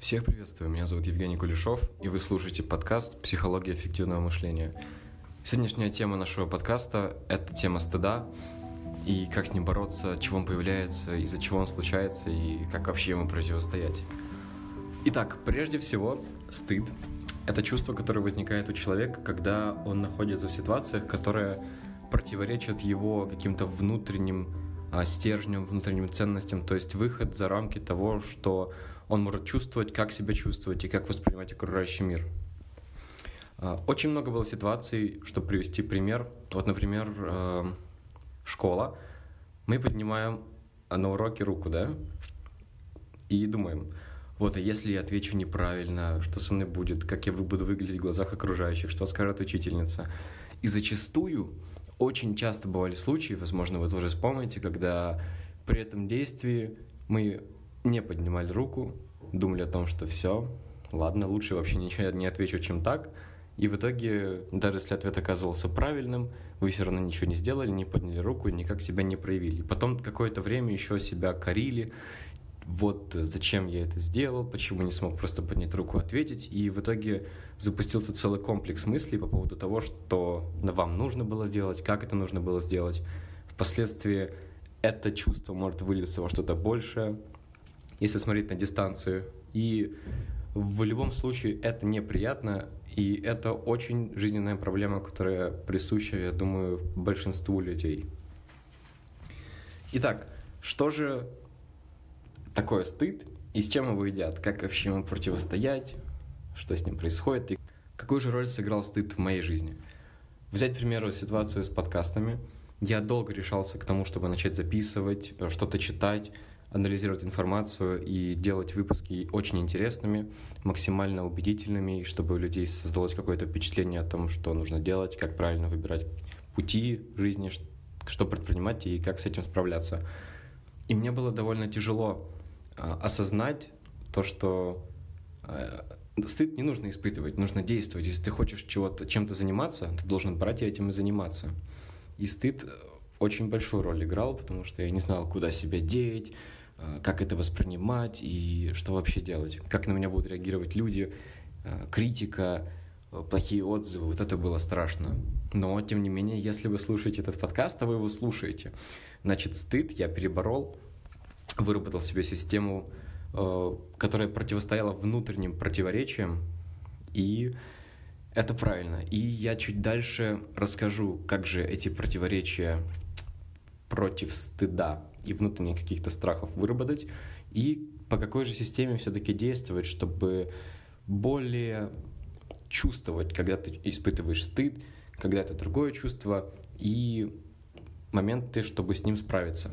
Всех приветствую, меня зовут Евгений Кулешов, и вы слушаете подкаст «Психология эффективного мышления». Сегодняшняя тема нашего подкаста – это тема стыда, и как с ним бороться, чего он появляется, из-за чего он случается, и как вообще ему противостоять. Итак, прежде всего, стыд – это чувство, которое возникает у человека, когда он находится в ситуациях, которые противоречат его каким-то внутренним а, стержнем, внутренним ценностям, то есть выход за рамки того, что он может чувствовать, как себя чувствовать и как воспринимать окружающий мир. А, очень много было ситуаций, чтобы привести пример. Вот, например, а, школа. Мы поднимаем на уроке руку, да, и думаем, вот, а если я отвечу неправильно, что со мной будет, как я буду выглядеть в глазах окружающих, что скажет учительница. И зачастую очень часто бывали случаи, возможно, вы тоже вспомните, когда при этом действии мы не поднимали руку, думали о том, что все, ладно, лучше вообще ничего не отвечу, чем так. И в итоге, даже если ответ оказывался правильным, вы все равно ничего не сделали, не подняли руку, никак себя не проявили. Потом какое-то время еще себя корили, вот зачем я это сделал, почему не смог просто поднять руку ответить. И в итоге запустился целый комплекс мыслей по поводу того, что вам нужно было сделать, как это нужно было сделать. Впоследствии это чувство может вылиться во что-то большее, если смотреть на дистанцию. И в любом случае это неприятно, и это очень жизненная проблема, которая присуща, я думаю, большинству людей. Итак, что же такое стыд и с чем его едят, как вообще ему противостоять, что с ним происходит и какую же роль сыграл стыд в моей жизни. Взять, к примеру, ситуацию с подкастами. Я долго решался к тому, чтобы начать записывать, что-то читать, анализировать информацию и делать выпуски очень интересными, максимально убедительными, чтобы у людей создалось какое-то впечатление о том, что нужно делать, как правильно выбирать пути жизни, что предпринимать и как с этим справляться. И мне было довольно тяжело осознать то, что а, стыд не нужно испытывать, нужно действовать. Если ты хочешь чего-то, чем-то заниматься, ты должен брать и этим и заниматься. И стыд очень большую роль играл, потому что я не знал, куда себя деть, а, как это воспринимать и что вообще делать. Как на меня будут реагировать люди, критика, плохие отзывы. Вот это было страшно. Но, тем не менее, если вы слушаете этот подкаст, а вы его слушаете, значит, стыд я переборол, выработал себе систему, э, которая противостояла внутренним противоречиям, и это правильно. И я чуть дальше расскажу, как же эти противоречия против стыда и внутренних каких-то страхов выработать, и по какой же системе все-таки действовать, чтобы более чувствовать, когда ты испытываешь стыд, когда это другое чувство, и моменты, чтобы с ним справиться.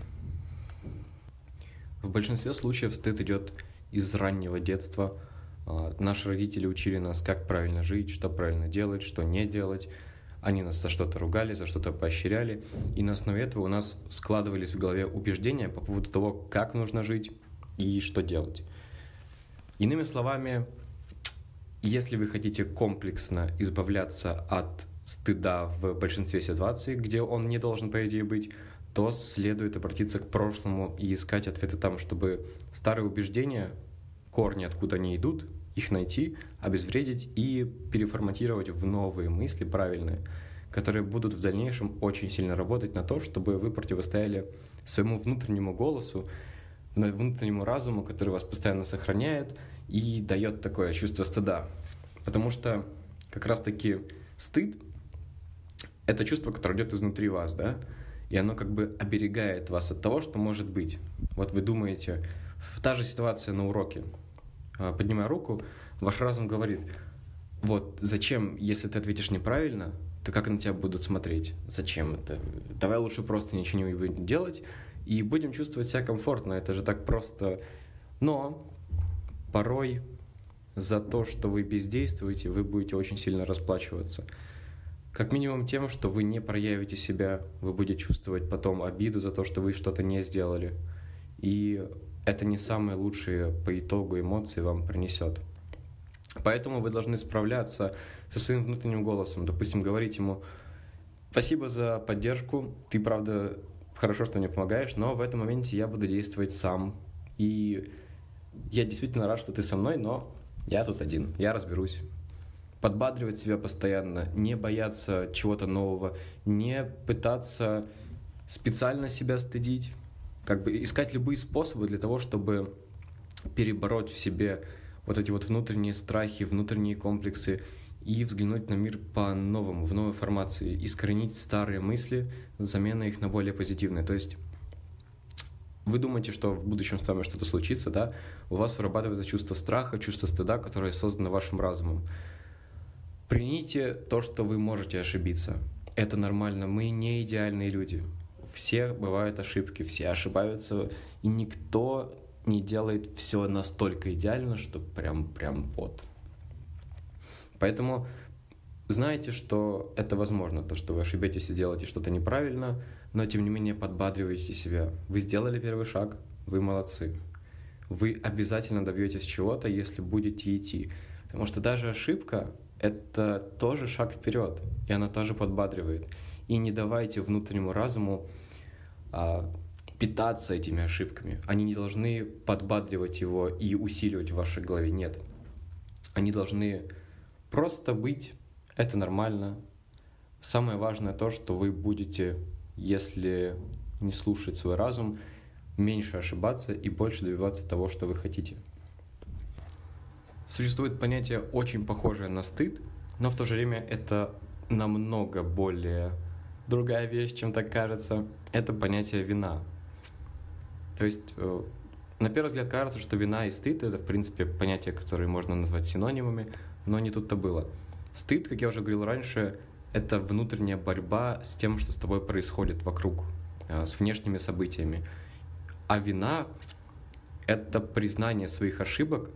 В большинстве случаев стыд идет из раннего детства. А, наши родители учили нас, как правильно жить, что правильно делать, что не делать. Они нас за что-то ругали, за что-то поощряли. И на основе этого у нас складывались в голове убеждения по поводу того, как нужно жить и что делать. Иными словами, если вы хотите комплексно избавляться от стыда в большинстве ситуаций, где он не должен, по идее, быть, то следует обратиться к прошлому и искать ответы там, чтобы старые убеждения, корни, откуда они идут, их найти, обезвредить и переформатировать в новые мысли правильные, которые будут в дальнейшем очень сильно работать на то, чтобы вы противостояли своему внутреннему голосу, внутреннему разуму, который вас постоянно сохраняет и дает такое чувство стыда. Потому что как раз-таки стыд — это чувство, которое идет изнутри вас, да, и оно как бы оберегает вас от того, что может быть. Вот вы думаете, в та же ситуация на уроке, а, поднимая руку, ваш разум говорит, вот зачем, если ты ответишь неправильно, то как на тебя будут смотреть? Зачем это? Давай лучше просто ничего не будем делать и будем чувствовать себя комфортно. Это же так просто. Но порой за то, что вы бездействуете, вы будете очень сильно расплачиваться. Как минимум тем, что вы не проявите себя, вы будете чувствовать потом обиду за то, что вы что-то не сделали. И это не самые лучшие по итогу эмоции вам принесет. Поэтому вы должны справляться со своим внутренним голосом. Допустим, говорить ему «Спасибо за поддержку, ты, правда, хорошо, что мне помогаешь, но в этом моменте я буду действовать сам». И я действительно рад, что ты со мной, но я тут один, я разберусь. Подбадривать себя постоянно, не бояться чего-то нового, не пытаться специально себя стыдить, как бы искать любые способы для того, чтобы перебороть в себе вот эти вот внутренние страхи, внутренние комплексы и взглянуть на мир по-новому, в новой формации, искоренить старые мысли с заменой их на более позитивные. То есть вы думаете, что в будущем с вами что-то случится, да, у вас вырабатывается чувство страха, чувство стыда, которое создано вашим разумом. Примите то, что вы можете ошибиться. Это нормально, мы не идеальные люди. Все бывают ошибки, все ошибаются, и никто не делает все настолько идеально, что прям, прям вот. Поэтому знаете, что это возможно, то, что вы ошибетесь и сделаете что-то неправильно, но тем не менее подбадриваете себя. Вы сделали первый шаг, вы молодцы. Вы обязательно добьетесь чего-то, если будете идти. Потому что даже ошибка — это тоже шаг вперед, и она тоже подбадривает. И не давайте внутреннему разуму а, питаться этими ошибками. Они не должны подбадривать его и усиливать в вашей голове. Нет. Они должны просто быть это нормально. Самое важное то, что вы будете, если не слушать свой разум, меньше ошибаться и больше добиваться того, что вы хотите. Существует понятие очень похожее на стыд, но в то же время это намного более другая вещь, чем так кажется. Это понятие вина. То есть, э, на первый взгляд кажется, что вина и стыд — это, в принципе, понятия, которые можно назвать синонимами, но не тут-то было. Стыд, как я уже говорил раньше, это внутренняя борьба с тем, что с тобой происходит вокруг, э, с внешними событиями. А вина — это признание своих ошибок,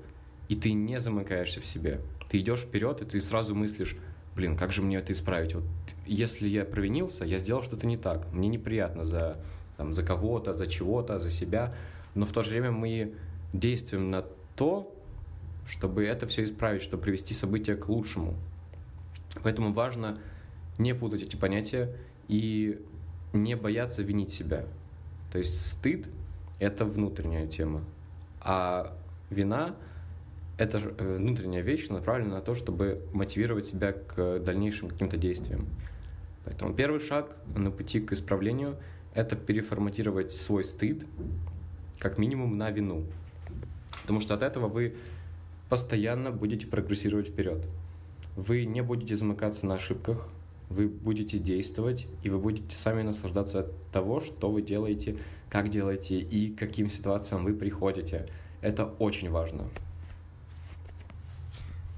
и ты не замыкаешься в себе. Ты идешь вперед, и ты сразу мыслишь, блин, как же мне это исправить? Вот если я провинился, я сделал что-то не так, мне неприятно за, там, за кого-то, за чего-то, за себя, но в то же время мы действуем на то, чтобы это все исправить, чтобы привести события к лучшему. Поэтому важно не путать эти понятия и не бояться винить себя. То есть стыд — это внутренняя тема, а вина — это э, внутренняя вещь, направленная на то, чтобы мотивировать себя к дальнейшим каким-то действиям. Поэтому первый шаг на пути к исправлению — это переформатировать свой стыд как минимум на вину. Потому что от этого вы постоянно будете прогрессировать вперед вы не будете замыкаться на ошибках, вы будете действовать, и вы будете сами наслаждаться от того, что вы делаете, как делаете и к каким ситуациям вы приходите. Это очень важно.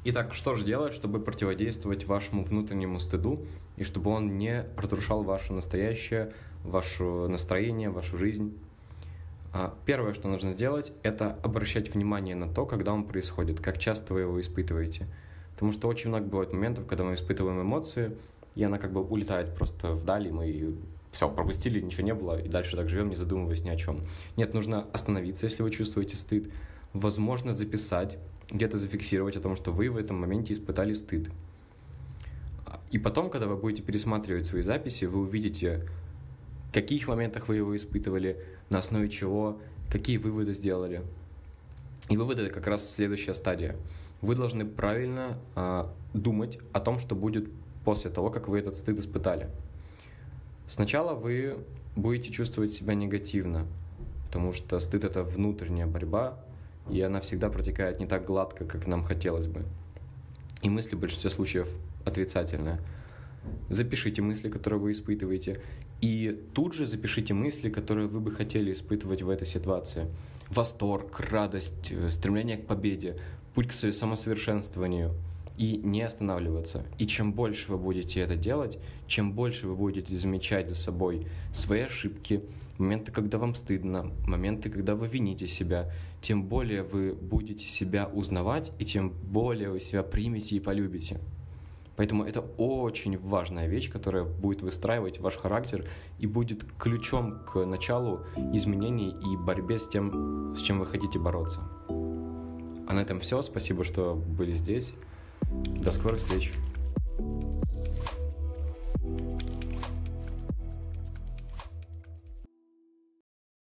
Итак, что же делать, чтобы противодействовать вашему внутреннему стыду, и чтобы он не разрушал ваше настоящее, ваше настроение, вашу жизнь? А, первое, что нужно сделать, это обращать внимание на то, когда он происходит, как часто вы его испытываете – Потому что очень много бывает моментов, когда мы испытываем эмоции, и она как бы улетает просто вдали, мы все, пропустили, ничего не было, и дальше так живем, не задумываясь ни о чем. Нет, нужно остановиться, если вы чувствуете стыд. Возможно, записать, где-то зафиксировать о том, что вы в этом моменте испытали стыд. И потом, когда вы будете пересматривать свои записи, вы увидите, в каких моментах вы его испытывали, на основе чего, какие выводы сделали. И выводы — это как раз следующая стадия вы должны правильно э, думать о том, что будет после того, как вы этот стыд испытали. Сначала вы будете чувствовать себя негативно, потому что стыд это внутренняя борьба, и она всегда протекает не так гладко, как нам хотелось бы. И мысли в большинстве случаев отрицательные. Запишите мысли, которые вы испытываете, и тут же запишите мысли, которые вы бы хотели испытывать в этой ситуации. Восторг, радость, э, стремление к победе путь к самосовершенствованию и не останавливаться. И чем больше вы будете это делать, чем больше вы будете замечать за собой свои ошибки, моменты, когда вам стыдно, моменты, когда вы вините себя, тем более вы будете себя узнавать, и тем более вы себя примете и полюбите. Поэтому это очень важная вещь, которая будет выстраивать ваш характер и будет ключом к началу изменений и борьбе с тем, с чем вы хотите бороться. А на этом все. Спасибо, что были здесь. До скорых встреч.